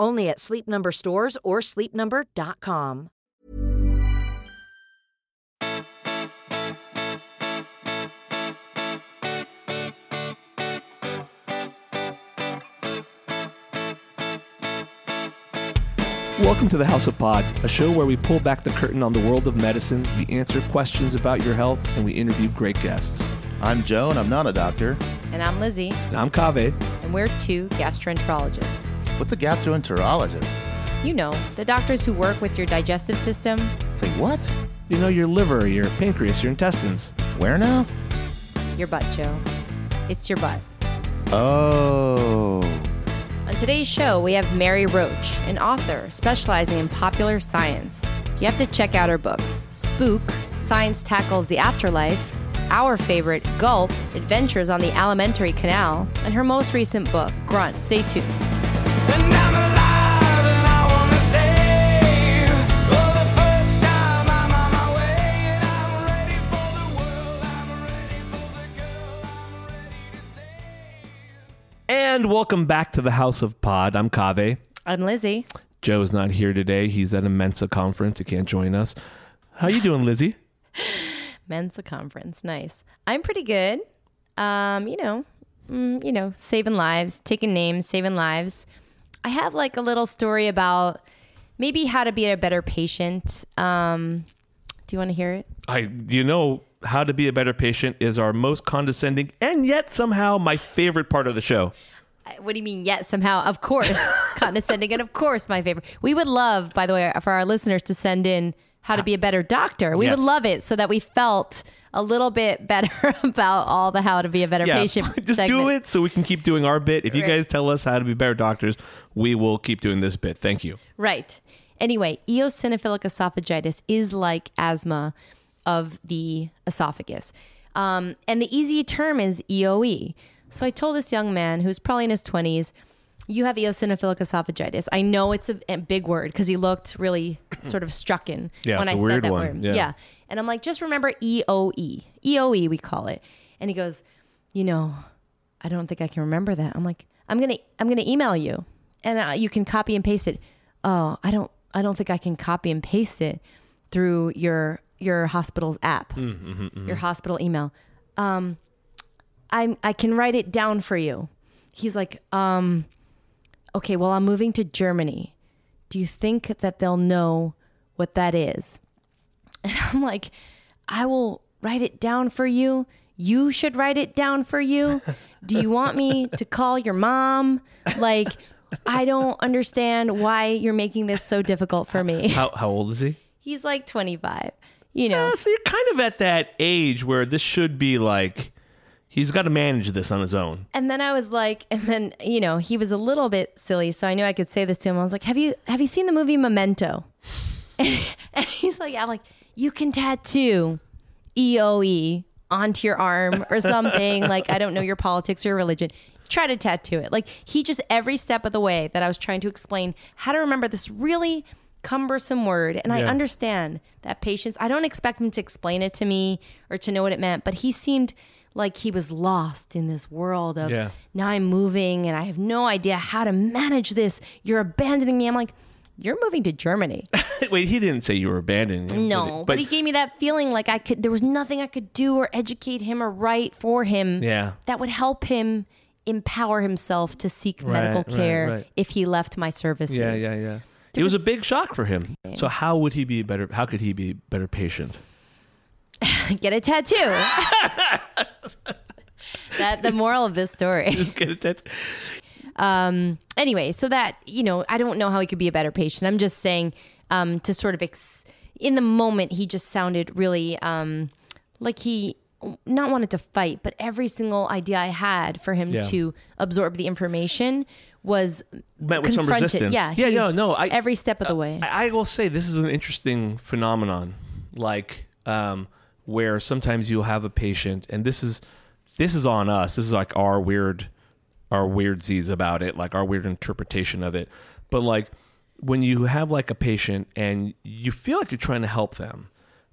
Only at Sleep Number stores or sleepnumber.com. Welcome to the House of Pod, a show where we pull back the curtain on the world of medicine, we answer questions about your health, and we interview great guests. I'm Joe, and I'm not a doctor. And I'm Lizzie, And I'm Kaveh. and we're two gastroenterologists. What's a gastroenterologist? You know, the doctors who work with your digestive system. Say what? You know, your liver, your pancreas, your intestines. Where now? Your butt, Joe. It's your butt. Oh. On today's show, we have Mary Roach, an author specializing in popular science. You have to check out her books Spook, Science Tackles the Afterlife, our favorite, Gulp, Adventures on the Alimentary Canal, and her most recent book, Grunt. Stay tuned. And I'm alive and I wanna stay. For the first time I'm on my way and I'm ready for the world. I'm ready for the girl. I'm ready to say. And welcome back to the House of Pod. I'm Kaveh. I'm Lizzie. Joe's not here today. He's at a Mensa conference. He can't join us. How you doing, Lizzie? Mensa conference. Nice. I'm pretty good. Um, you know, mm, you know, saving lives, taking names, saving lives. I have like a little story about maybe how to be a better patient. Um, do you want to hear it? I, you know, how to be a better patient is our most condescending and yet somehow my favorite part of the show. What do you mean? Yet somehow, of course, condescending, and of course, my favorite. We would love, by the way, for our listeners to send in how to be a better doctor. We would love it so that we felt a little bit better about all the how to be a better patient. just do it so we can keep doing our bit. If you guys tell us how to be better doctors, we will keep doing this bit. Thank you. Right. Anyway, eosinophilic esophagitis is like asthma of the esophagus. Um, and the easy term is EOE. So I told this young man who's probably in his 20s, you have eosinophilic esophagitis. I know it's a, a big word because he looked really sort of strucken Yeah, when I said that one. word. Yeah. And I'm like, just remember E EOE. EOE, we call it. And he goes, you know, I don't think I can remember that. I'm like, I'm gonna, I'm gonna email you, and uh, you can copy and paste it. Oh, I don't, I don't think I can copy and paste it through your your hospital's app, your hospital email. Um, I I can write it down for you. He's like, um, okay, well, I'm moving to Germany. Do you think that they'll know what that is? And I'm like, I will write it down for you. You should write it down for you. Do you want me to call your mom? Like, I don't understand why you're making this so difficult for me. How, how old is he? He's like 25, you know. Uh, so you're kind of at that age where this should be like, he's got to manage this on his own. And then I was like, and then you know, he was a little bit silly, so I knew I could say this to him. I was like, "Have you have you seen the movie Memento?" and he's like, Yeah, "I'm like, you can tattoo EOE onto your arm or something. like, I don't know your politics or your religion. try to tattoo it. Like he just every step of the way that I was trying to explain how to remember this really cumbersome word. And I understand that patience. I don't expect him to explain it to me or to know what it meant, but he seemed like he was lost in this world of Yeah. now I'm moving and I have no idea how to manage this. You're abandoning me. I'm like, you're moving to Germany. Wait, he didn't say you were abandoning him. No, he? but, he gave me that feeling like I could. There was nothing I could do or educate him or write for him. Yeah. that would help him empower himself to seek Right, medical care right. if he left my services. Yeah, yeah, yeah. It was a big shock for him. So how would he be better? How could he be better patient? Get a tattoo. that the moral of this story. Get it? That's- anyway, so that you know, I don't know how he could be a better patient. I'm just saying um, to sort of ex- in the moment, he just sounded really um, like he not wanted to fight, but every single idea I had for him Yeah. to absorb the information was Met with some resistance. Yeah, Yeah, he- no, no, I- every step of the way. I, I will say this is an interesting phenomenon, like um, where sometimes you'll have a patient, and this is this is on us. This is like our weird, our weirdsies about it, like our weird interpretation of it. But like when you have like a patient and you feel like you're trying to help them,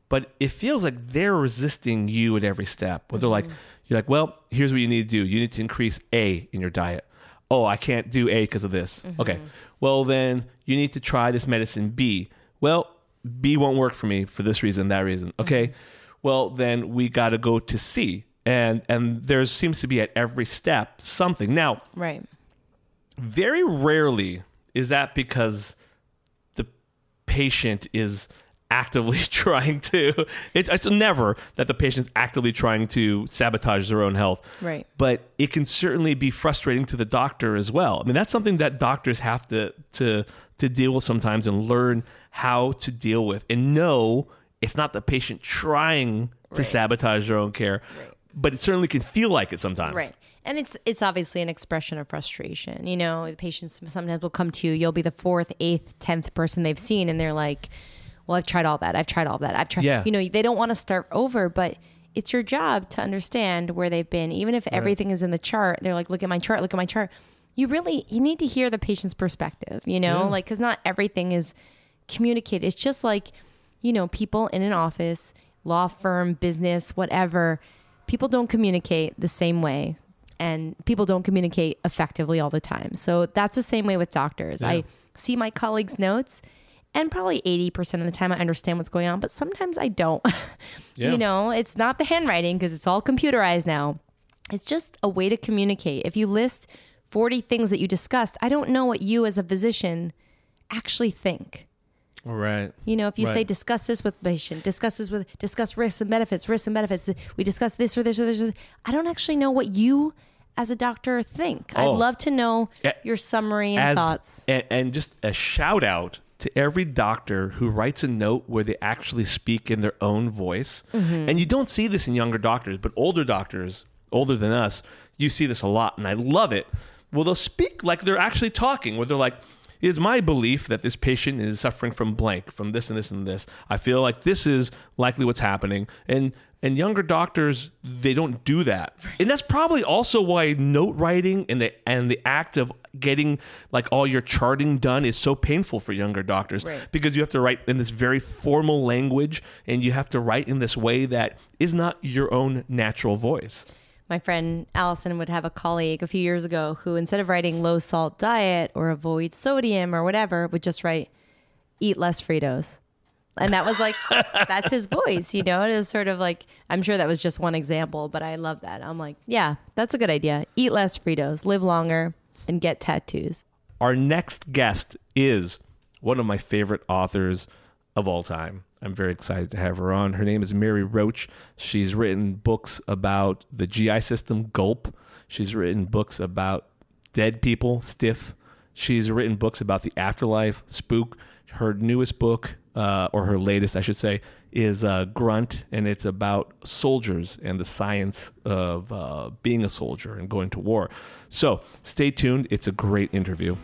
but it feels like they're resisting you at every step. Where they're like, mm-hmm. you're like, well, here's what you need to do. You need to increase A in your diet. Oh, I can't do A because of this. Mm-hmm. Okay. Well, then you need to try this medicine B. Well, B won't work for me for this reason, that reason. Okay. Mm-hmm. Well, then we got to go to C. And and there seems to be at every step something. Now, right. very rarely is that because the patient is actively trying to it's, it's never that the patient's actively trying to sabotage their own health Right. but it can certainly be frustrating to the doctor as well i mean that's something that doctors have to to to deal with sometimes and learn how to deal with and know it's not the patient trying to sabotage their own care but it certainly can feel like it sometimes Right. And it's it's obviously an expression of frustration. You know, the patients sometimes will come to you. You'll be the fourth, eighth, tenth person they've seen, and they're like, "Well, I've tried all that. I've tried all that. I've tried." Yeah. You know, they don't want to start over, but it's your job to understand where they've been, even if everything is in the chart. They're like, "Look at my chart. Look at my chart." You really you need to hear the patient's perspective. You know, like because not everything is communicated. It's just like, you know, people in an office, law firm, business, whatever, people don't communicate the same way. And people don't communicate effectively all the time. So that's the same way with doctors. I see my colleagues' notes, and probably 80% of the time I understand what's going on, but sometimes I don't. Yeah. you know, it's not the handwriting because it's all computerized now. It's just a way to communicate. If you list 40 things that you discussed, I don't know what you as a physician actually think. Right You know, if you say discuss this with patient, discuss this with discuss risks and benefits, risks and benefits. We discuss this or this or this. Or this. I don't actually know what you, as a doctor, think. Oh. I'd love to know your summary and as, thoughts. And, and just a shout out to every doctor who writes a note where they actually speak in their own voice. Mm-hmm. And you don't see this in younger doctors, but older doctors, older than us, you see this a lot. And I love it. Well, they'll speak like they're actually talking, where they're like, it is my belief that this patient is suffering from blank, from this and this and this. I feel like this is likely what's happening. And and younger doctors, they don't do that. And that's probably also why note writing and the and the act of getting like all your charting done is so painful for younger doctors Right. because you have to write in this very formal language and you have to write in this way that is not your own natural voice. My friend Allison would have a colleague a few years ago who, instead of writing low salt diet or avoid sodium or whatever, would just write eat less Fritos. And that was like, that's his voice, you know? It was sort of like, I'm sure that was just one example, but I love that. I'm like, yeah, that's a good idea. Eat less Fritos, live longer, and get tattoos. Our next guest is one of my favorite authors of all time. I'm very excited to have her on. Her name is Mary Roach. She's written books about the GI system, Gulp. She's written books about dead people, Stiff. She's written books about the afterlife, Spook. Her newest book, uh, or her latest, I should say, is uh, Grunt, and it's about soldiers and the science of uh, being a soldier and going to war. So stay tuned. It's a great interview.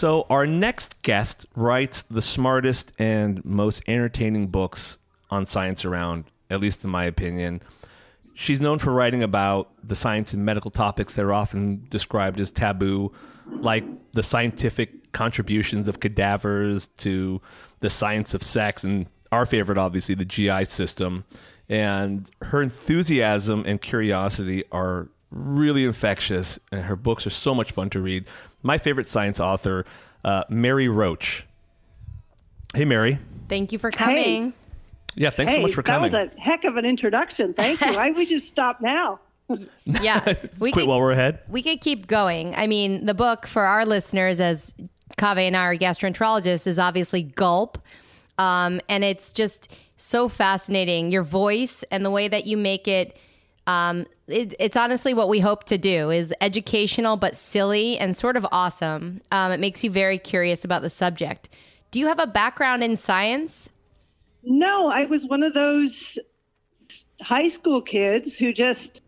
So, our next guest writes the smartest and most entertaining books on science around, at least in my opinion. She's known for writing about the science and medical topics that are often described as taboo, like the scientific contributions of cadavers to the science of sex, and our favorite, obviously, the GI system. And her enthusiasm and curiosity are really infectious, and her books are so much fun to read. My favorite science author, uh, Mary Roach. Hey, Mary. Thank you for coming. Yeah, thanks hey, so much for coming. that was a heck of an introduction. Thank you. I we should stop now. Yeah, we Quit could, while we're ahead. we could keep going. I mean, the book for our listeners, as Kaveh and I are gastroenterologists, is obviously Gulp, um, and it's just so fascinating. Your voice and the way that you make it. Um, it, it's honestly what we hope to do is educational but silly and sort of awesome. Um, it makes you very curious about the subject. Do you have a background in science? No, I was one of those high school kids who just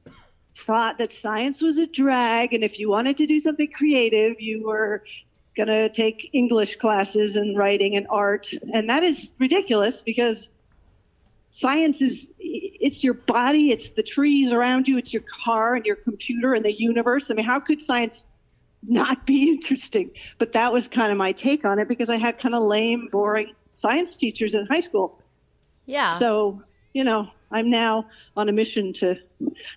thought that science was a drag, and if you wanted to do something creative, you were going to take English classes and writing and art, and that is ridiculous because science is it's your body it's the trees around you it's your car and your computer and the universe. I mean how could science not be interesting? But that was kind of my take on it because i had kind of lame boring science teachers in high school. Yeah. so you know i'm now on a mission to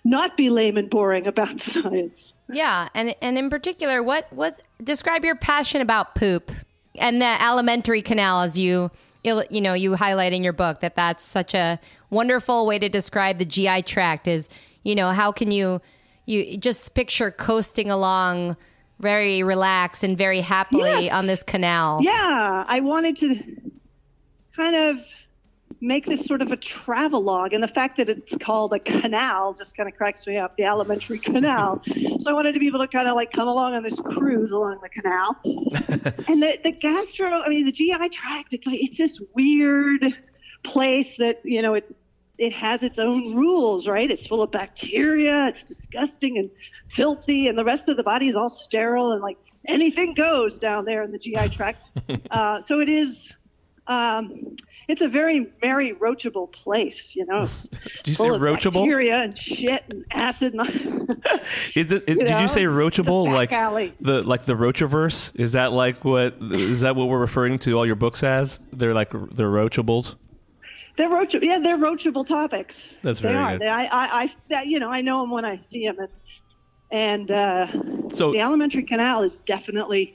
not be lame and boring about science. Yeah, and and in particular, what what describe your passion about poop and the alimentary canal as you you know you highlight in your book that that's such a wonderful way to describe the GI tract is you know how can you you just picture coasting along very relaxed and very happily Yes. on this canal. Yeah, I wanted to kind of make this sort of a travel log, and the fact that it's called a canal just kind of cracks me up. The alimentary canal. so I wanted to be able to kind of like come along on this cruise along the canal. and the the gastro, I mean, the GI tract. It's like it's this weird place that you know it. It has its own rules, right? It's full of bacteria. It's disgusting and filthy, and the rest of the body is all sterile and like anything goes down there in the GI tract. uh, so it is. Um, it's a very Mary Roachable place, you know. It's Did you say roachable? Bacteria and shit and acid. And Is it, did know, you say roachable? Like alley. the like the roachiverse? Is that like what is that what we're referring to all your books as? They're like they're roachables. they're roachable. Yeah, they're roachable topics. That's they very are. good. They, I, I, I, that, you know, I know them when I see them, and, and uh, So the alimentary canal is definitely,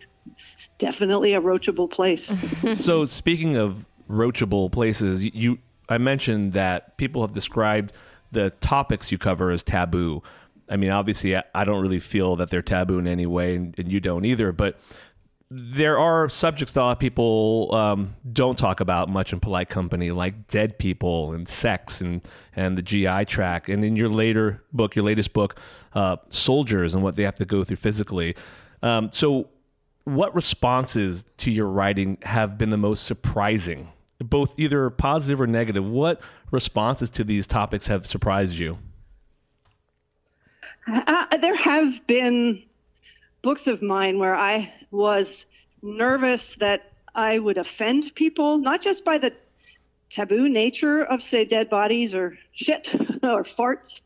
definitely a roachable place. so speaking of roachable places, you, I mentioned that people have described the topics you cover as taboo. I mean, obviously, I, don't really feel that they're taboo in any way, and, and you don't either. But there are subjects that a lot of people um, don't talk about much in polite company, like dead people and sex and and the GI tract. And in your later book, your latest book, uh, soldiers and what they have to go through physically. Um, so, what responses to your writing have been the most surprising, both either positive or negative? What responses to these topics have surprised you? Uh, there have been books of mine where I was nervous that I would offend people, not just by the taboo nature of, say, dead bodies or shit or farts.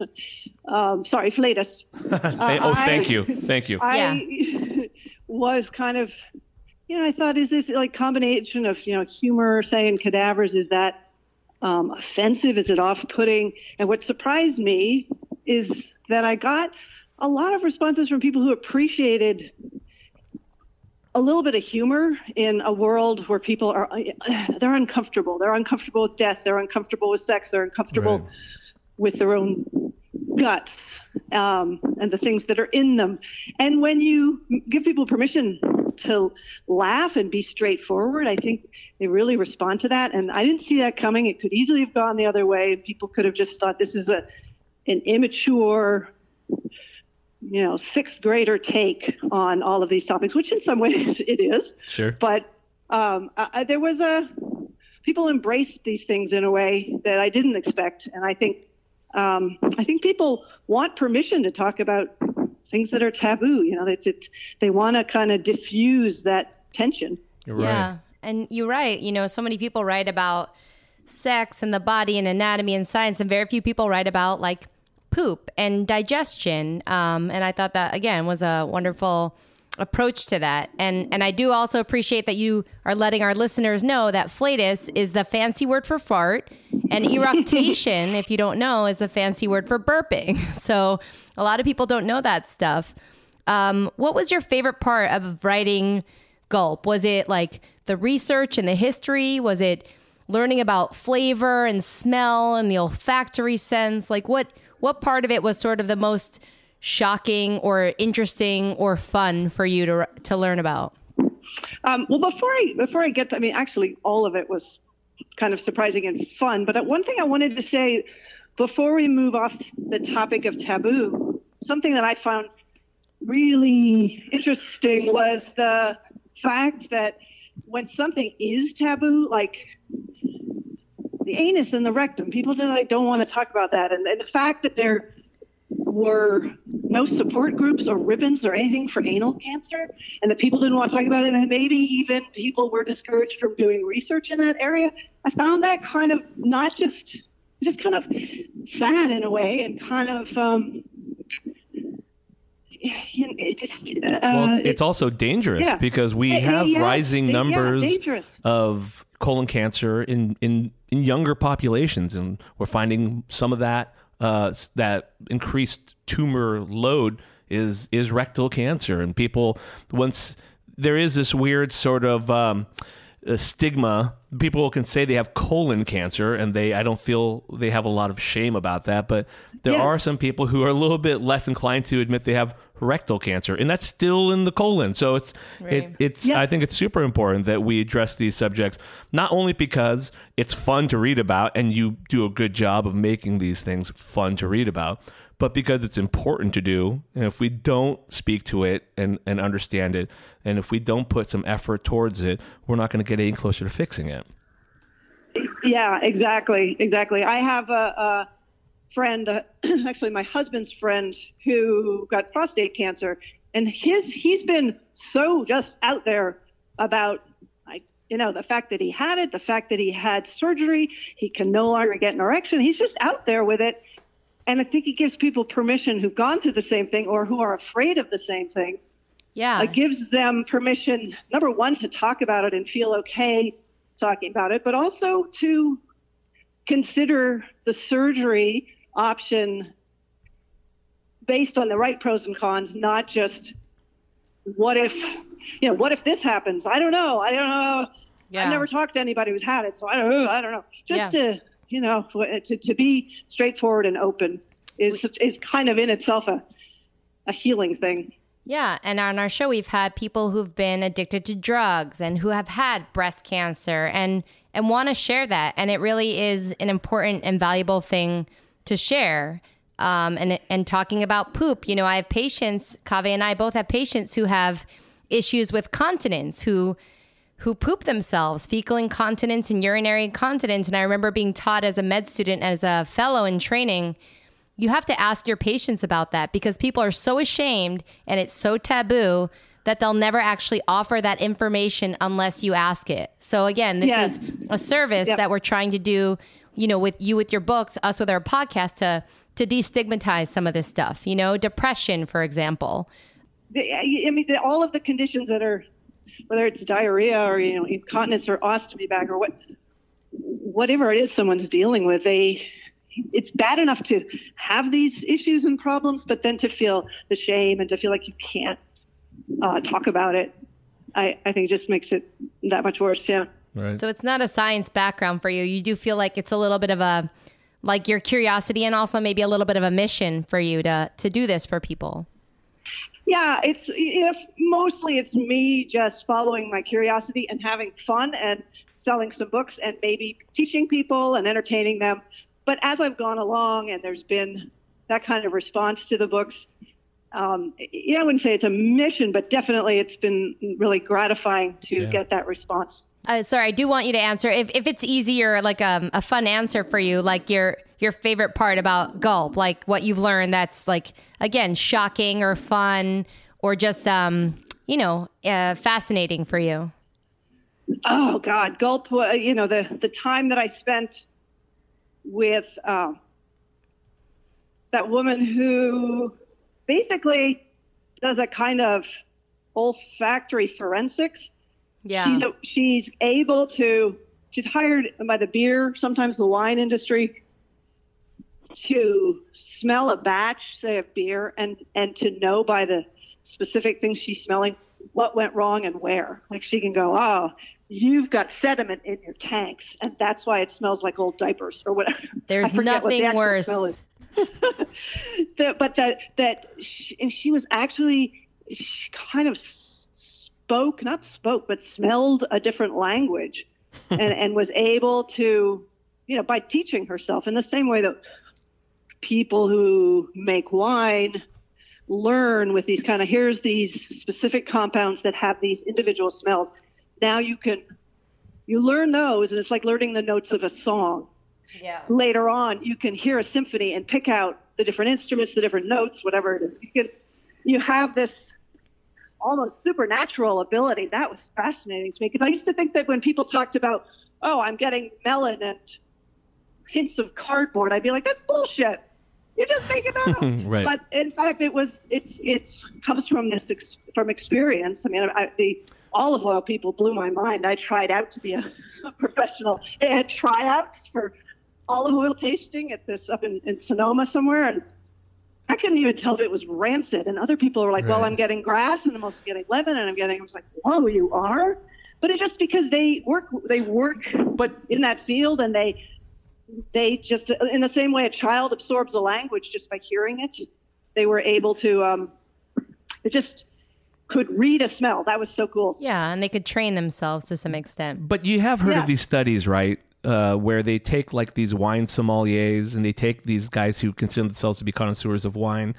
Um, sorry, flatus. Thank- oh, I- thank you, thank you. I was kind of, you know, I thought, is this like combination of, you know, humor, saying cadavers, is that um, offensive? Is it off putting? And what surprised me is that I got a lot of responses from people who appreciated a little bit of humor in a world where people are they're uncomfortable they're uncomfortable with death they're uncomfortable with sex they're uncomfortable Right. with their own guts um, and the things that are in them. And when you give people permission to laugh and be straightforward i think they really respond to that. And i didn't see that coming. It could easily have gone the other way. People could have just thought this is a an immature you know sixth grader take on all of these topics which in some ways it is. Sure. but um, I, there was a people embraced these things in a way that I didn't expect, and I think um, I think people want permission to talk about things that are taboo. You know, it's it, they want to kind of diffuse that tension. You're Yeah. And you're right. You know, so many people write about sex and the body and anatomy and science, and very few people write about like poop and digestion. Um, and I thought that, again, was a wonderful approach to that. And and I do also appreciate that you are letting our listeners know that flatus is the fancy word for fart and eructation, if you don't know, is the fancy word for burping. So a lot of people don't know that stuff. Um, what was your favorite part of writing Gulp? Was it like the research and the history? Was it learning about flavor and smell and the olfactory sense? Like what what part of it was sort of the most shocking or interesting or fun for you to to learn about? Um, well, before I before I get, to, I mean, actually, all of it was kind of surprising and fun. But one thing I wanted to say before we move off the topic of taboo, something that I found really interesting was the fact that when something is taboo, like the anus and the rectum, people just like don't want to talk about that, and, and the fact that there were no support groups or ribbons or anything for anal cancer, and that people didn't want to talk about it, and maybe even people were discouraged from doing research in that area. I found that kind of not just just kind of sad in a way, and kind of um, you know, it just uh, Well, it- it's also dangerous yeah. because we Yeah, have yeah, rising yeah, numbers dangerous. of colon cancer in, in, in younger populations, and we're finding some of that uh, that increased tumor load is is rectal cancer, and people once there is this weird sort of um, stigma. People can say they have colon cancer, and they I don't feel they have a lot of shame about that, but there Yes. are some people who are a little bit less inclined to admit they have rectal cancer, and that's still in the colon. So it's it, it's Yeah. I think it's super important that we address these subjects not only because it's fun to read about, and you do a good job of making these things fun to read about, but because it's important to do. And if we don't speak to it and and understand it, and if we don't put some effort towards it, we're not going to get any closer to fixing it. Yeah, exactly, exactly. I have a, a friend, uh, actually my husband's friend, who got prostate cancer, and his he's been so just out there about, like, you know, the fact that he had it, the fact that he had surgery, he can no longer get an erection. He's just out there with it, and I think it gives people permission who've gone through the same thing or who are afraid of the same thing Yeah. it gives them permission number one to talk about it and feel okay talking about it but also to consider the surgery option based on the right pros and cons not just what if you know what if this happens i don't know i don't know Yeah. i've never talked to anybody who's had it so i don't know i don't know just Yeah. to you know to, to be straightforward and open is is kind of in itself a a healing thing Yeah, and on our show we've had people who've been addicted to drugs and who have had breast cancer and and want to share that, and it really is an important and valuable thing to share. Um, and and talking about poop, you know, I have patients. Kaveh and I both have patients who have issues with continence, who who poop themselves, fecal incontinence and urinary incontinence. And I remember being taught as a med student, as a fellow in training, you have to ask your patients about that because people are so ashamed and it's so taboo that they'll never actually offer that information unless you ask it. So again, this Yes. is a service Yep. that we're trying to do, you know, with you with your books, us with our podcast to to destigmatize some of this stuff, you know, depression for example. I mean, all of the conditions that are, whether it's diarrhea or you know incontinence or ostomy bag or what, whatever it is someone's dealing with, they, it's bad enough to have these issues and problems, but then to feel the shame and to feel like you can't uh, talk about it, I, I think just makes it that much worse. Yeah. Right. So it's not a science background for you. You do feel like it's a little bit of a like your curiosity and also maybe a little bit of a mission for you to to do this for people. Yeah, it's you know, mostly it's me just following my curiosity and having fun and selling some books and maybe teaching people and entertaining them. But as I've gone along and there's been that kind of response to the books, um, you know, I wouldn't say it's a mission, but definitely it's been really gratifying to Yeah. get that response. Uh, sorry, I do want you to answer if, if it's easier, like um, a fun answer for you, like your your favorite part about gulp, like what you've learned that's like again shocking or fun or just um you know, uh, fascinating for you? Oh God, gulp. uh, You know the the time that I spent with um, that woman who basically does a kind of olfactory forensics. Yeah. She's a, she's able to. She's hired by the beer, sometimes the wine industry, to smell a batch, say of beer, and and to know by the specific things she's smelling what went wrong and where. Like she can go, oh, you've got sediment in your tanks, and that's why it smells like old diapers or whatever. There's forget what the nothing worse. That- but that that she, and she was actually she kind of spoke, not spoke, but smelled a different language, and and was able to, you know, by teaching herself in the same way that people who make wine learn with these kind of here's these specific compounds that have these individual smells. Now you can you learn those, and it's like learning the notes of a song Yeah. later on you can hear a symphony and pick out the different instruments the different notes whatever it is you can you have this almost supernatural ability that was fascinating to me because i used to think that when people talked about oh i'm getting melon and hints of cardboard i'd be like that's bullshit you're just making that up. Right. but in fact it was it's it's comes from this ex, from experience. I mean I, the olive oil people blew my mind. I tried out to be a, a professional. They had tryouts for olive oil tasting at this up in, in sonoma somewhere and i couldn't even tell if it was rancid. And other people were like well i'm getting grass and i'm also getting lemon and i'm getting i was like whoa you are? But it's just because they work they work But in that field and they they just in the same way a child absorbs a language just by hearing it they were able to um it just could read a smell that was so cool Yeah, and they could train themselves to some extent. But you have heard Yeah. of these studies, right? Uh, where they take like these wine sommeliers and they take these guys who consider themselves to be connoisseurs of wine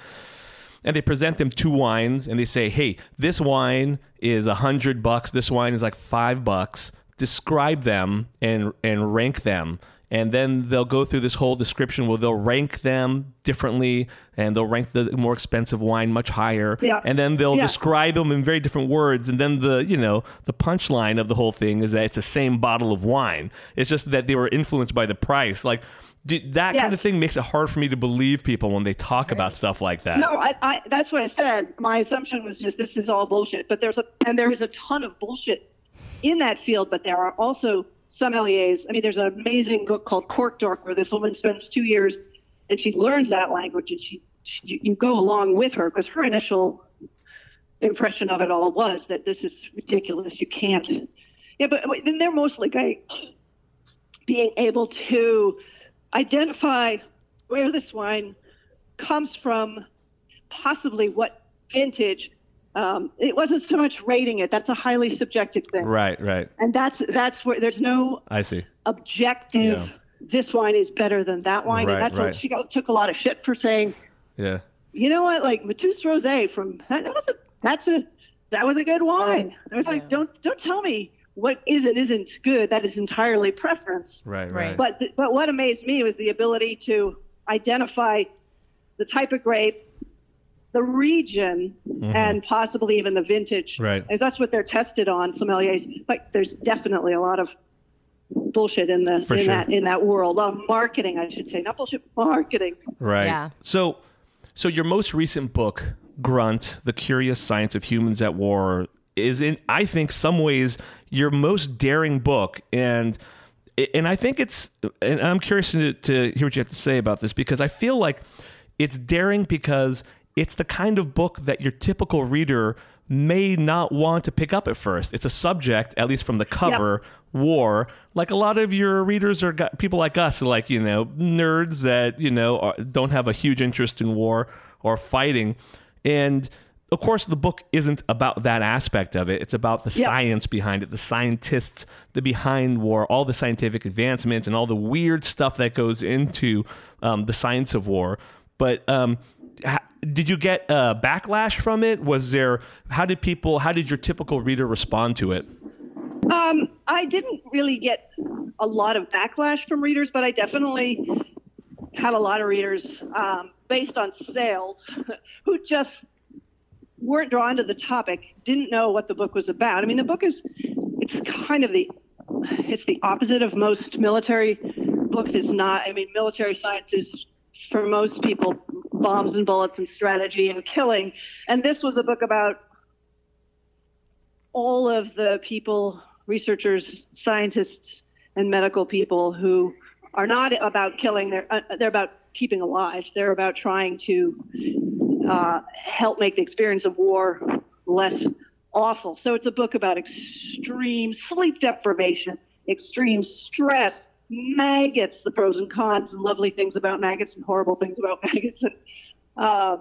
and they present them two wines and they say, hey, this wine is a hundred bucks, this wine is like five bucks. Describe them and and rank them. And then they'll go through this whole description where they'll rank them differently and they'll rank the more expensive wine much higher. Yeah. And then they'll Yeah. describe them in very different words. And then the, you know, the punchline of the whole thing is that it's the same bottle of wine. It's just that they were influenced by the price. Like, that kind of thing makes it hard for me to believe people when they talk about stuff like that. no I, I that's what i said my assumption was just this is all bullshit but there's a and there is a ton of bullshit in that field but there are also sommeliers i mean there's an amazing book called cork dork where this woman spends two years and she learns that language and she, she you go along with her because her initial impression of it all was that this is ridiculous you can't. Yeah but then they're mostly gay being able to identify where this wine comes from possibly what vintage um, it wasn't so much rating it that's a highly subjective thing Right, right. and that's that's where there's no I see. objective Yeah. this wine is better than that wine Right, and that's right. what she got took a lot of shit for saying Yeah. you know what like Mateus Rosé from that, that was a that's a that was a good wine I was like don't don't tell me what is and isn't good that is entirely preference Right, Right. right. but th- but what amazed me was the ability to identify the type of grape, the region, and possibly even the vintage. Mm-hmm. Right. As that's what they're tested on, sommeliers. But there's definitely a lot of bullshit in the For in sure. that in that world. Uh, marketing, I should say, not bullshit, marketing. Right. Yeah. So, so your most recent book, Grunt: The Curious Science of Humans at War, is in I think some ways your most daring book, and and I think it's and I'm curious to, to hear what you have to say about this because I feel like it's daring because it's the kind of book that your typical reader may not want to pick up at first. It's a subject, at least from the cover, war. Like a lot of your readers are people like us, like you know, nerds that you know are, don't have a huge interest in war or fighting, and of course the book isn't about that aspect of it. It's about the Yeah. science behind it, the scientists, the behind war, all the scientific advancements, and all the weird stuff that goes into um, the science of war. But um, did you get uh, backlash from it? Was there? How did people? How did your typical reader respond to it? Um, I didn't really get a lot of backlash from readers, but I definitely had a lot of readers um, based on sales who just weren't drawn to the topic didn't know what the book was about. I mean, the book is it's kind of the it's the opposite of most military books. It's not. I mean, military science is for most people bombs and bullets and strategy and killing, and this was a book about all of the people, researchers, scientists, and medical people who are not about killing. They're uh, they're about keeping alive. They're about trying to uh, help make the experience of war less awful. So it's a book about extreme sleep deprivation, extreme stress, maggots, the pros and cons, and lovely things about maggots and horrible things about maggots, and uh,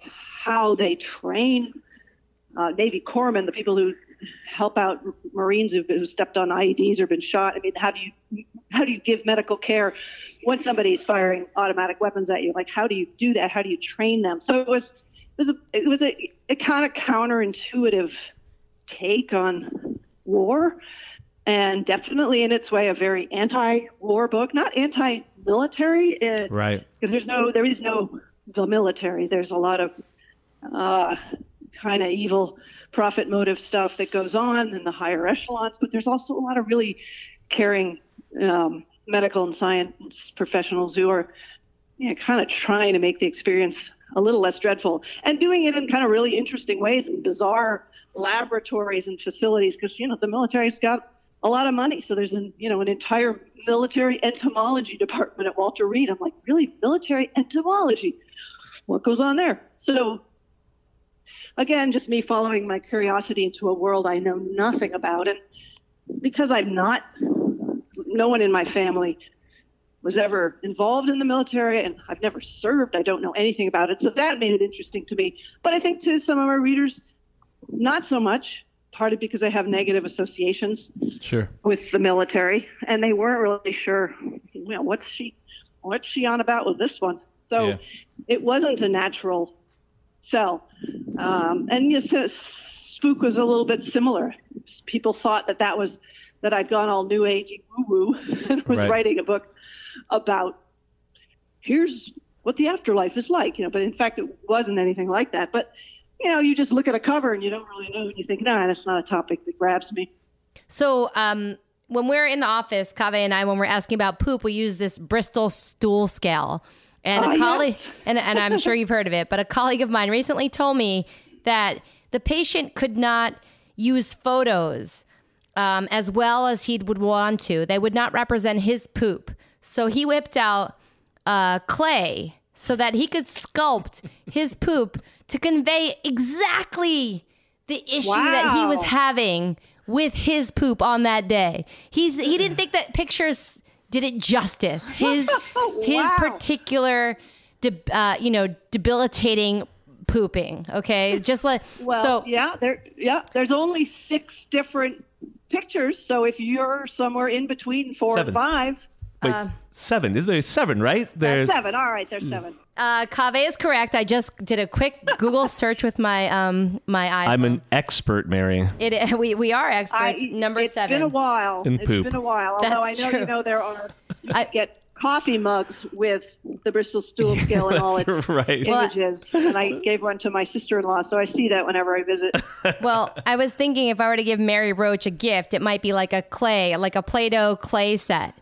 how they train uh, Navy corpsmen, the people who help out Marines who've, who stepped on IEDs or been shot. I mean, how do you how do you give medical care when somebody's firing automatic weapons at you? Like, how do you do that? How do you train them? So it was it was a it was a, a kind of counterintuitive take on war, and definitely in its way a very anti-war book, not anti-military. uh, Right. because there's no there is no the military there's a lot of uh, kind of evil profit motive stuff that goes on in the higher echelons but there's also a lot of really caring um, medical and science professionals who are you know, kind of trying to make the experience a little less dreadful and doing it in kind of really interesting ways in bizarre laboratories and facilities because you know the military's got a lot of money. So there's an you know an entire military entomology department at walter reed. I'm like really? Military entomology? What goes on there? So again just me following my curiosity into a world i know nothing about. And because i'm not no one in my family was ever involved in the military and I've never served. I don't know anything about it. So that made it interesting to me. But I think to some of our readers, not so much, partly because I have negative associations Sure. with the military and they weren't really sure, you know, what's she what's she on about with this one? So Yeah. it wasn't a natural sell. Um, and yes, uh, Spook was a little bit similar. People thought that that was that I'd gone all new agey woo woo and was Right. writing a book about here's what the afterlife is like, you know. But in fact, it wasn't anything like that. But you know, you just look at a cover and you don't really know, and you think, nah, that's not a topic that grabs me. So, um, when we're in the office, Kaveh and I, when we're asking about poop, we use this Bristol stool scale. And Ah, a colleague, yes. and, and I'm sure you've heard of it, but a colleague of mine recently told me that the patient could not use photos um, as well as he would want to. They would not represent his poop. So he whipped out uh, clay so that he could sculpt his poop to convey exactly the issue that he was having with his poop on that day. He's he didn't think that pictures did it justice. His his particular de- uh, you know debilitating pooping. Okay, just like Well, so. yeah, there, yeah. There's only six different pictures, so if you're somewhere in between four Seven. and five, Wait, seven. Is there seven, right? There's seven. All right, there's seven. Uh, Kaveh is correct. I just did a quick Google search with my um my iPhone. I'm an expert, Mary. It we we are experts. I, Number it's seven. been a while. In It's poop. been a while. That's Although I know true. you know there are you I- get coffee mugs with the Bristol stool scale and all its That's right. Well, images, and I gave one to my sister-in-law, so I see that whenever I visit. Well, I was thinking if I were to give Mary Roach a gift, it might be like a clay, like a Play-Doh clay set.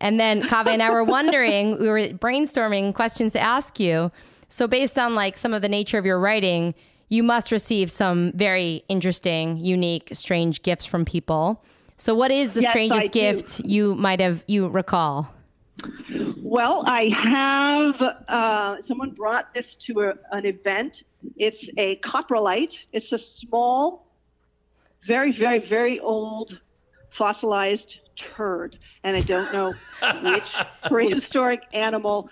And then Kaveh and I were wondering, we were brainstorming questions to ask you. So based on like some of the nature of your writing, you must receive some very interesting, unique, strange gifts from people. So what is the Yes, strangest I do. gift you might have you recall? Well, I have uh, someone brought this to a, an event. It's a coprolite. It's a small, very, very, very old fossilized turd, and I don't know which prehistoric animal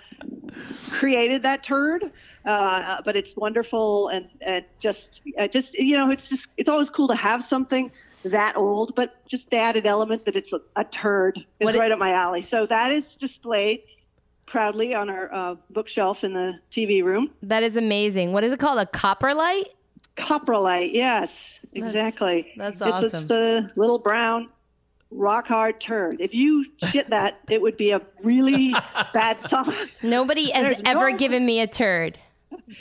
created that turd. Uh, but it's wonderful and, and just, uh, just you know, it's just it's always cool to have something that old, but just the added element that it's a, a turd is What it- right up my alley. So that is displayed proudly on our uh, bookshelf in the TV room. That is amazing. What is it called? A copper light? Coprolite, yes, exactly. that's awesome. It's just a little brown, rock hard turd. If you shit that, it would be a really bad song. Nobody has There's ever no- given me a turd.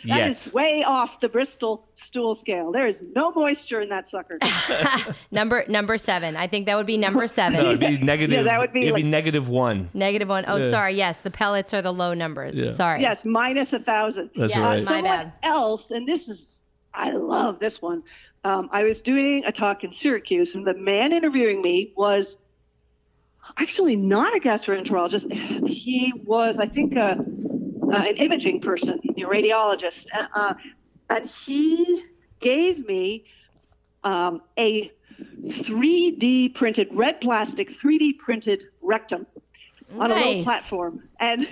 That Yet. is way off the Bristol stool scale. There is no moisture in that sucker. Number number seven. I think that would be number seven. No, it'd be negative. Yeah, that would be it'd be negative one. Negative one. Oh, Yeah. sorry. Yes, the pellets are the low numbers. Yeah. Sorry. yes, minus a thousand. That's Yeah, right. my Someone bad. else, and this is, I love this one. Um, I was doing a talk in Syracuse, and the man interviewing me was actually not a gastroenterologist. He was, I think, a, uh, an imaging person, a radiologist. Uh, uh, and he gave me um, a 3D printed, red plastic 3D printed rectum on a little platform. And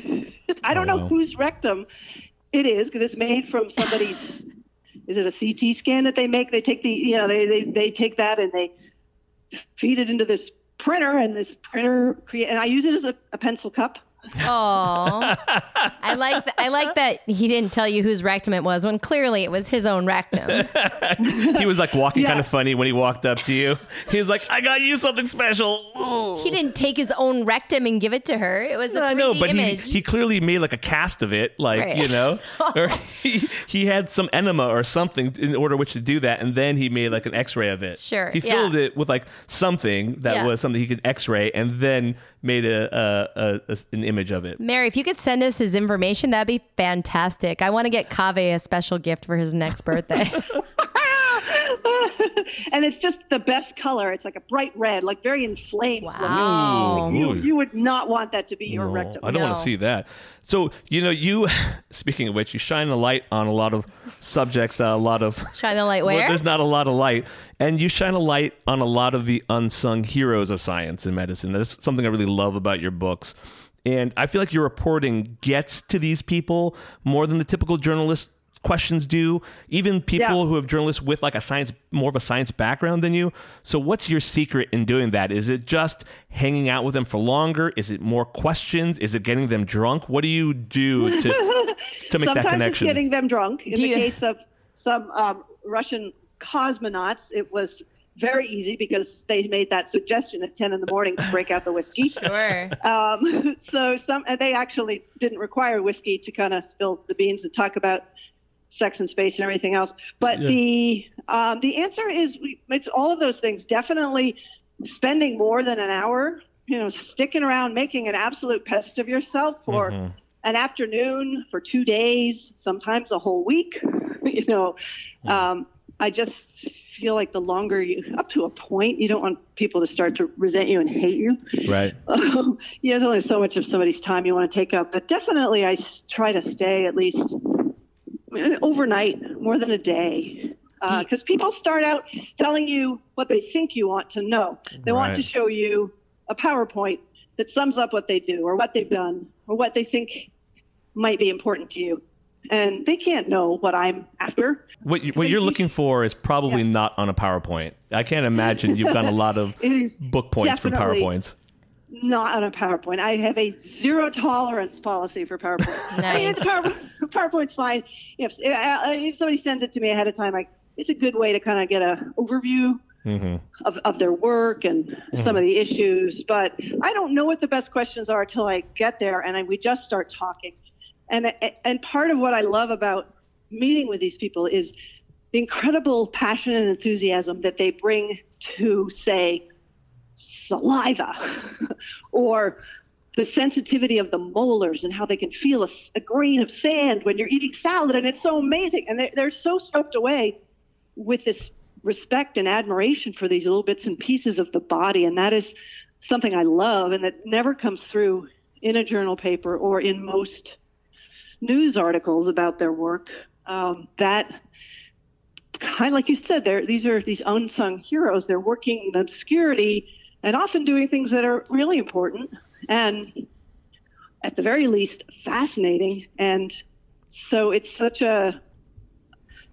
I don't Oh, know wow. whose rectum it is because it's made from somebody's. Is it a CT scan that they make? They take the, you know, they, they, they take that and they feed it into this printer, and this printer create. And I use it as a, a pencil cup. Oh, I like th- I like that he didn't tell you whose rectum it was when clearly it was his own rectum. He was like walking kind of funny when he walked up to you. He was like, "I got you something special." Ooh. He didn't take his own rectum and give it to her. It was a 3D I know, but he, image. he clearly made like a cast of it, like Right. you know, or he, he had some enema or something in order which to do that, and then he made like an X-ray of it. Sure, he yeah. filled it with like something that Yeah. was something he could X-ray, and then made a, a, a, a an image of it. Mary, if you could send us his information, that'd be fantastic. I want to get Kaveh a special gift for his next birthday. and it's just the best color. It's like a bright red, like very inflamed. looking. Wow. You, you would not want that to be your No, rectum. I don't want to see that. So you know, you speaking of which, you shine a light on a lot of subjects that a lot of Shine the light Well, where? there's not a lot of light, and you shine a light on a lot of the unsung heroes of science and medicine. That's something I really love about your books, and I feel like your reporting gets to these people more than the typical journalist questions do. Even people Yeah. who have journalists with like a science more of a science background than you. So what's your secret in doing that? Is it just hanging out with them for longer? Is it more questions? Is it getting them drunk? What do you do to to make Sometimes that connection? it's getting them drunk. In Do the you- case of some um, Russian cosmonauts, it was very easy because they made that suggestion at 10 in the morning to break out the whiskey. Sure. Um, so some they actually didn't require whiskey to kind of spill the beans and talk about sex and space and everything else. But the um, the answer is we, it's all of those things. Definitely spending more than an hour, you know, sticking around, making an absolute pest of yourself for an afternoon, for two days, sometimes a whole week. you know, um, I just feel like the longer you, up to a point, you don't want people to start to resent you and hate you. right Um, yeah, there's only so much of somebody's time you want to take up, but definitely I s- try to stay at least uh, overnight, more than a day. Because people start out telling you what they think you want to know. They want to show you a PowerPoint that sums up what they do or what they've done or what they think might be important to you. And they can't know what I'm after. What, you, what you're looking for is probably Yeah. not on a PowerPoint. I can't imagine you've dgot a lot of book points from PowerPoints. not on a PowerPoint. I have a zero tolerance policy for PowerPoint. I mean, Nice. it's Power, PowerPoint's fine. If, uh, if somebody sends it to me ahead of time, I, it's a good way to kind of get an overview Mm-hmm. of, of their work and some of the issues. But I don't know what the best questions are until I get there and I, we just start talking. And, and part of what I love about meeting with these people is the incredible passion and enthusiasm that they bring to, say, saliva or the sensitivity of the molars and how they can feel a grain of sand when you're eating salad and it's so amazing. And they're, they're so swept away with this respect and admiration for these little bits and pieces of the body. And that is something i love and that never comes through in a journal paper or in most news articles about their work um, that kind of like you said, they're, these are these unsung heroes. They're working in obscurity and often doing things that are really important and, at the very least, fascinating. And so it's such a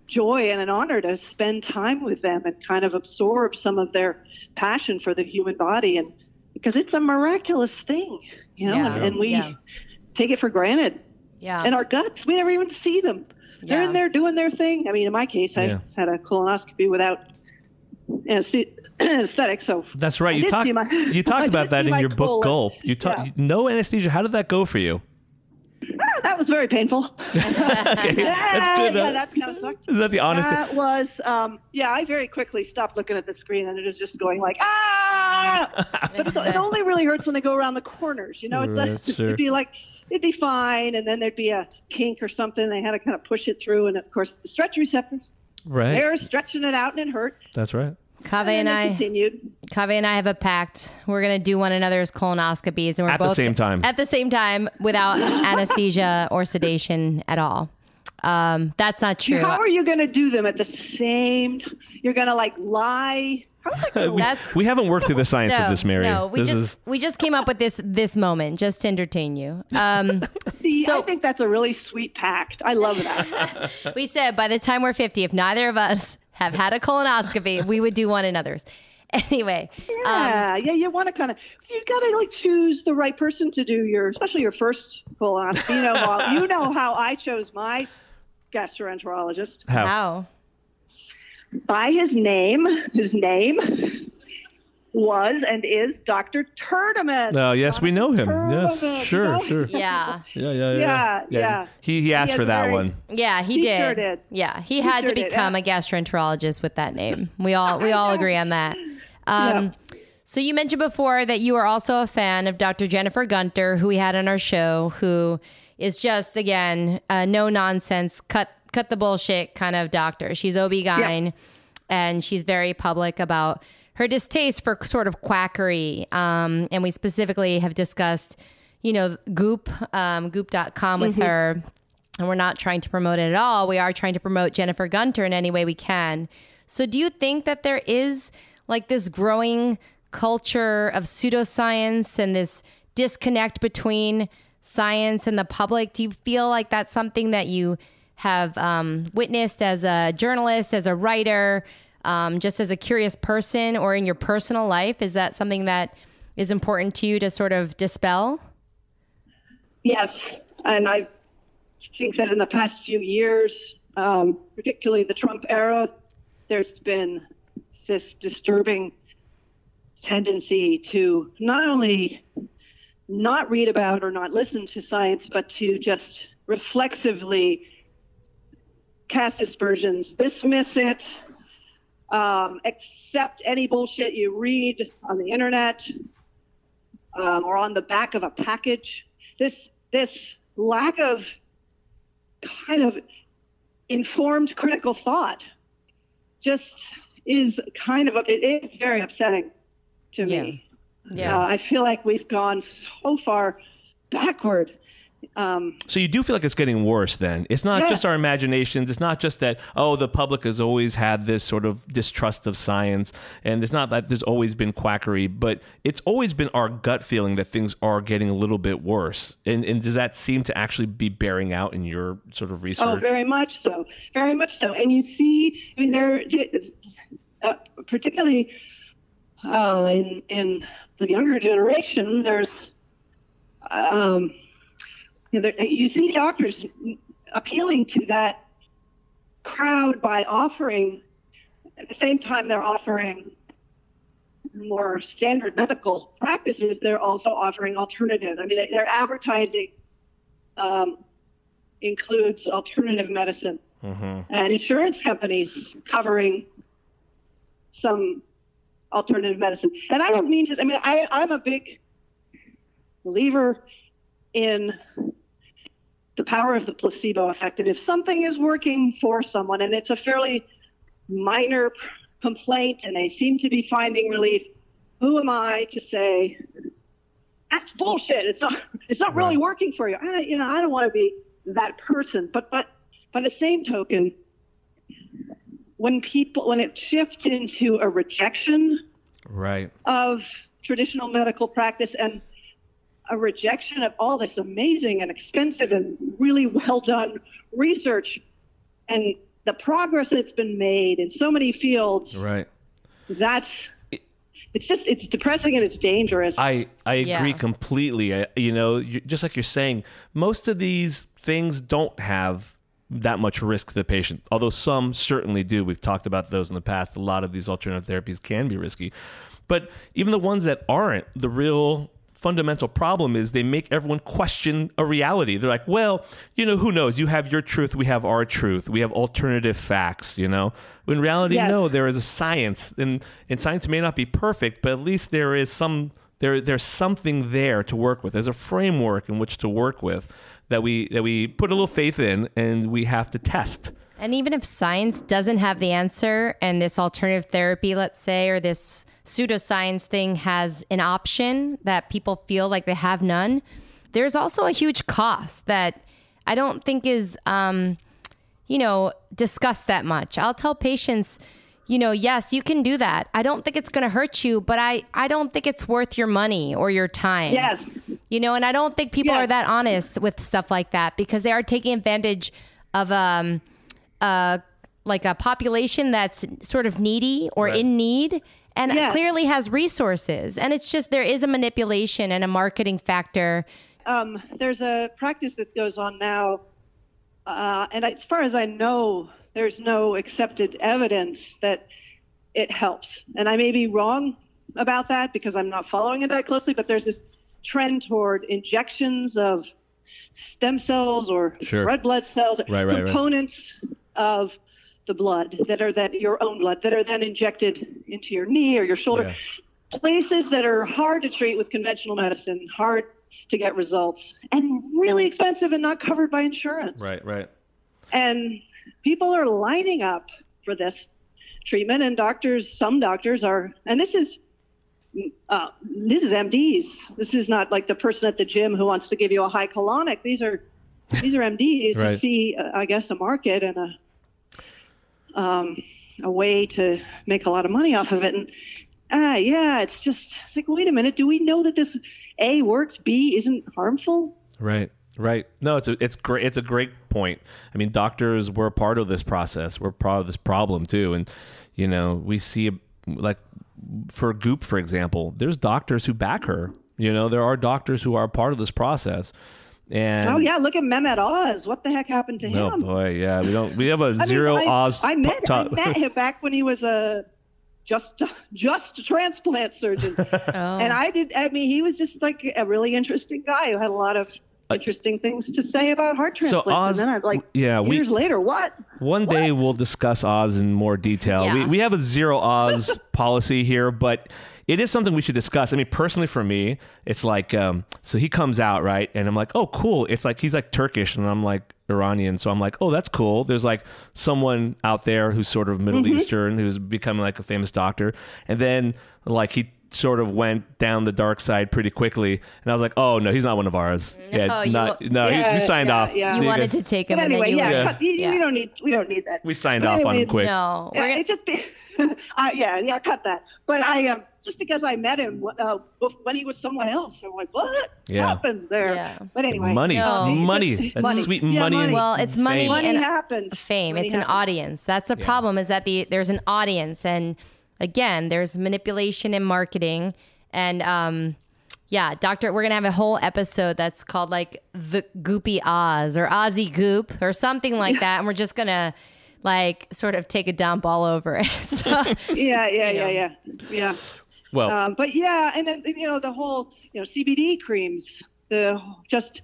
joy and an honor to spend time with them and kind of absorb some of their passion for the human body and because it's a miraculous thing, you know, Yeah. and, and we Yeah. take it for granted. Yeah. And our guts, we never even see them. They're in there doing their thing. I mean, in my case, I Yeah. had a colonoscopy without anesthe- anesthetic, so That's right. I You did talked. My, you talked about that in my your book colon. Gulp. You talked Yeah. no anesthesia. How did that go for you? ah, that was very painful. Okay, that's good. Yeah, that kind of sucked. Is that the honest? That was, um, yeah, I very quickly stopped looking at the screen and it was just going like, ah! but it only really hurts when they go around the corners, you know? It's Right, like, sure. it'd be like, it'd be fine, and then there'd be a kink or something. They had to kind of push it through, and of course, the stretch receptors, right. they're stretching it out and it hurt. That's right. Kaveh And and I, continued. Kaveh and I have a pact. We're gonna do one another's colonoscopies, and we're At the both same time. At the same time, without anesthesia or sedation at all. Um, that's not true. How are you going to do them at the same time? You're going to like lie. How's that gonna work? That's We haven't worked through the science no, of this, Mary. no. We this just is we just came up with this this moment just to entertain you. Um, See, so- I think that's a really sweet pact. I love that. we said by the time we're fifty, if neither of us have had a colonoscopy, we would do one another's. Anyway, um, Yeah, yeah, you want to kind of you got to like choose the right person to do your, especially your first colonoscopy. You know, you know how I chose my gastroenterologist how. how? by his name. His name was and is Dr. Turdiman. Oh, yes, we know him. Yes, Turdiman, you sure, know? sure. Yeah. Yeah, yeah, Yeah, yeah. He he asked has for that very- one. Yeah, he, He did. sure did. Yeah, he, He had sure to become Uh, a gastroenterologist with that name. We all we all agree on that. Um, So you mentioned before that you are also a fan of Dr. Jennifer Gunter, who we had on our show, who is just again a no nonsense, cut cut the bullshit kind of doctor. She's OB-GYN and she's very public about her distaste for sort of quackery. Um, and we specifically have discussed, you know, Goop, um, Goop.com with her. And we're not trying to promote it at all. We are trying to promote Jennifer Gunter in any way we can. So, do you think that there is like this growing culture of pseudoscience and this disconnect between science and the public? Do you feel like that's something that you have um, witnessed as a journalist, as a writer, um, just as a curious person, or in your personal life? Is that something that is important to you to sort of dispel? Yes, and I think that in the past few years, um, particularly the Trump era, there's been this disturbing tendency to not only not read about or not listen to science, but to just reflexively cast aspersions, dismiss it, um, accept any bullshit you read on the internet um, or on the back of a package. This this lack of kind of informed critical thought just is kind of it, it's very upsetting to me. Yeah. Uh, I feel like we've gone so far backward. Um, So you do feel like it's getting worse then. It's not Yes. just our imaginations. It's not just that, oh, the public has always had this sort of distrust of science. And it's not that there's always been quackery, but it's always been our gut feeling that things are getting a little bit worse. And, and does that seem to actually be bearing out in your sort of research? Oh, very much so. Very much so. And you see, I mean, there, uh, particularly uh, in in the younger generation, there's, um, you, know, there, you see doctors appealing to that crowd by offering, at the same time they're offering more standard medical practices, they're also offering alternative. I mean, they- their advertising um, includes alternative medicine and insurance companies covering some alternative medicine. And I don't mean to, I mean, I, I'm a big believer in the power of the placebo effect. And if something is working for someone and it's a fairly minor complaint and they seem to be finding relief, who am I to say that's bullshit? It's not. It's not really working for you. I, you know, I don't want to be that person. But but by the same token, when people when it shifts into a rejection Right. of traditional medical practice and a rejection of all this amazing and expensive and really well done research and the progress that's been made in so many fields Right. that's it's just it's depressing and it's dangerous I, I agree Yeah. completely. I, you know, you, just like you're saying, most of these things don't have that much risk to the patient, although some certainly do. We've talked about those in the past. A lot of these alternative therapies can be risky. But even the ones that aren't, the real fundamental problem is they make everyone question a reality. They're like, well, you know, who knows? You have your truth, we have our truth, we have alternative facts. You know, in reality, Yes. no, there is a science, and and science may not be perfect, but at least there is some there there's something there to work with. There's a framework in which to work with that we that we put a little faith in, and we have to test. And even if science doesn't have the answer and this alternative therapy, let's say, or this pseudoscience thing has an option that people feel like they have none, there's also a huge cost that I don't think is, um, you know, discussed that much. I'll tell patients, you know, yes, you can do that. I don't think it's going to hurt you, but I, I don't think it's worth your money or your time. Yes. You know, and I don't think people are that honest with stuff like that because they are taking advantage of um uh like a population that's sort of needy or in need and Yes. clearly has resources. And it's just there is a manipulation and a marketing factor. um, there's a practice that goes on now, uh, and as far as I know, there's no accepted evidence that it helps. And I may be wrong about that because I'm not following it that closely, but there's this trend toward injections of stem cells or Sure. red blood cells, Right, right, right. components of the blood that are then your own blood that are then injected into your knee or your shoulder places that are hard to treat with conventional medicine, hard to get results, and really expensive and not covered by insurance. Right, right. And people are lining up for this treatment, and doctors, some doctors are, and this is. Uh, this is MDs. This is not like the person at the gym who wants to give you a high colonic. These are these are MDs who Right. see, uh, I guess, a market and a um, a way to make a lot of money off of it. And ah, yeah, it's just it's like, wait a minute, do we know that this A works, B isn't harmful? Right. Right. No, it's a, it's great. It's a great point. I mean, doctors were a part of this process. We're part of this problem too, and you know, we see like for Goop, for example, there's doctors who back her. You know, there are doctors who are part of this process. And oh yeah, look at Mehmet Oz. What the heck happened to oh, him? oh boy, yeah, we don't. We have a I mean, zero I, Oz. I met, top- I met him back when he was a just just a transplant surgeon, oh. and I did. I mean, he was just like a really interesting guy who had a lot of interesting things to say about heart Uh, So. Oz- and then I'm like, yeah, we- years later, what? One day we'll discuss Oz in more detail. Yeah. We, we have a zero Oz policy here, but it is something we should discuss. I mean, personally for me, it's like, um, so he comes out, right? And I'm like, oh, cool. It's like, he's like Turkish and I'm like Iranian. So I'm like, oh, that's cool. There's like someone out there who's sort of Middle Eastern who's becoming like a famous doctor. And then like he sort of went down the dark side pretty quickly. And I was like, oh, no, he's not one of ours. yeah, No, you not, wa- no, Yeah, you signed yeah, off. yeah. You You wanted guys- to take him But and anyway, then you yeah, were- cut- you- yeah. we don't need we don't need that. We signed But off on him quick. No, Yeah, we're gonna, it just be, uh, yeah, yeah, cut that. But I um, just because I met him uh, when he was someone else, I'm like, what Yeah. happened there? Yeah. But anyway, money, No. money. That's Money. sweet Yeah, money. and Well, it's money fame. money and happened. fame. Money It's an audience. That's the problem is that the there's an audience and again, there's manipulation in marketing and um yeah, doctor, we're going to have a whole episode that's called like the Goopy Oz or Ozzy Goop or something like that and we're just going to like sort of take a dump all over it. So, Yeah, yeah, you know. yeah, yeah, yeah. Well, Um, but yeah, and then you know the whole you know CBD creams. The just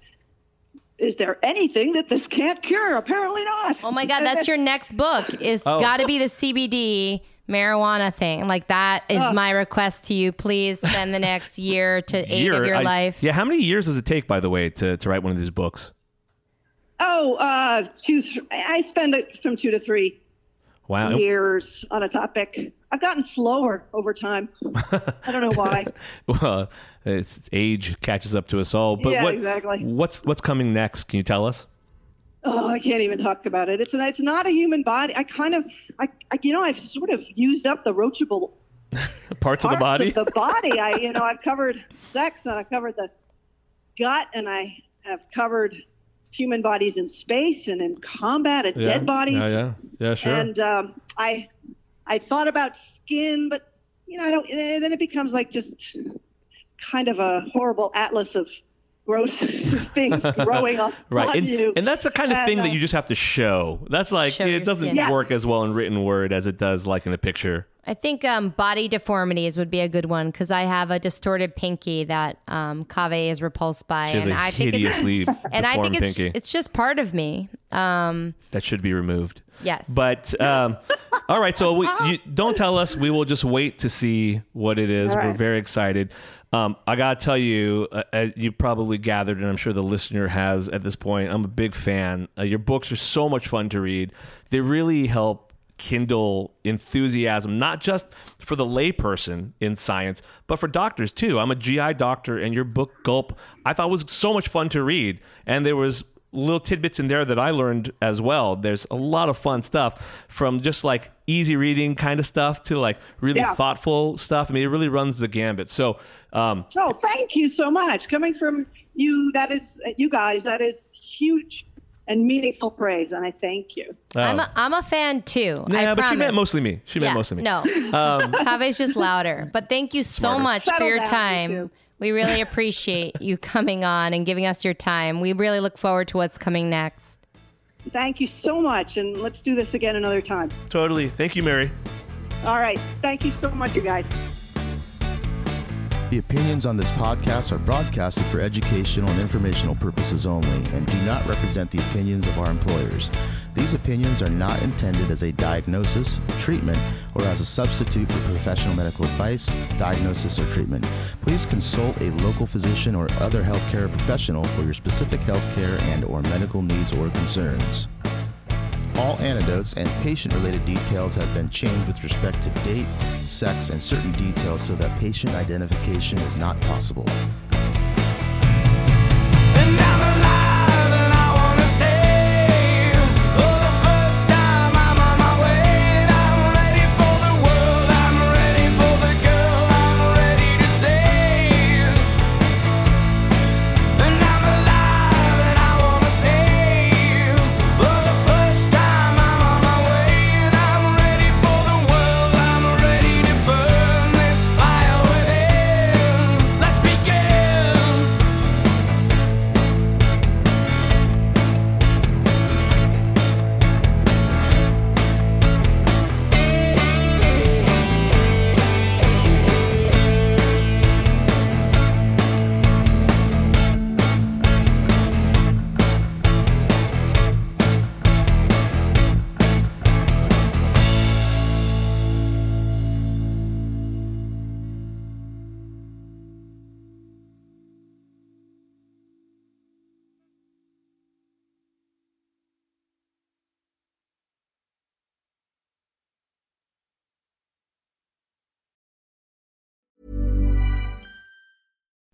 is there anything that this can't cure? Apparently not. oh my god, that's your next book. Is Oh. got to be the CBD marijuana thing. Like that is my request to you. Please spend the next year to eight year, of your I- life. Yeah, how many years does it take, by the way, to, to write one of these books? Oh, uh, two. Th- I spend it from two to three Wow. years on a topic. I've gotten slower over time. I don't know why. Well, it's age catches up to us all. But Yeah, what, exactly. What's what's coming next? Can you tell us? Oh, I can't even talk about it. It's an, it's not a human body. I kind of, I, I you know, I've sort of used up the roachable Parts of the body? of the body. I, you know, I've covered sex and I've covered the gut and I have covered human bodies in space and in combat and yeah. dead bodies. Yeah, yeah, yeah, sure. And um, I, I thought about skin, but you know, I don't. And then it becomes like just kind of a horrible atlas of gross things growing up right, on and, you. and that's the kind of And, thing uh, that you just have to show. That's like Show it doesn't skin. Yes. work as well in written word as it does like in a picture. I think um, body deformities would be a good one because I have a distorted pinky that um, Kaveh is repulsed by, She has and a I think hideously it's and I think it's pinky. it's just part of me. Um, that should be removed. yes, But um, all right, so we, you, don't tell us. We will just wait to see what it is. All We're very excited. Um, I gotta tell you, uh, uh, you probably gathered, and I'm sure the listener has at this point. I'm a big fan. Uh, your books are so much fun to read. They really help kindle enthusiasm, not just for the layperson in science, but for doctors too. I'm a GI doctor, and your book Gulp I thought was so much fun to read, and there was little tidbits in there that I learned as well. There's a lot of fun stuff from just like easy reading kind of stuff to like really Yeah. thoughtful stuff. I mean, it really runs the gambit. So, um, Oh, thank you so much. Coming from you, that is you guys, that is huge and meaningful praise, and I thank you. I'm a, I'm a fan too. I yeah, but she promise. meant mostly me. She meant yeah, mostly me. No, Um, Kaveh's just louder. But thank you so Smarter. much Settle for your down, time. two. We really appreciate you coming on and giving us your time. We really look forward to what's coming next. Thank you so much, and let's do this again another time. totally. Thank you, Mary. All right, thank you so much, you guys. The opinions on this podcast are broadcasted for educational and informational purposes only and do not represent the opinions of our employers. These opinions are not intended as a diagnosis, treatment, or as a substitute for professional medical advice, diagnosis, or treatment. Please consult a local physician or other healthcare professional for your specific healthcare and or medical needs or concerns. All antidotes and patient related details have been changed with respect to date, sex, and certain details so that patient identification is not possible.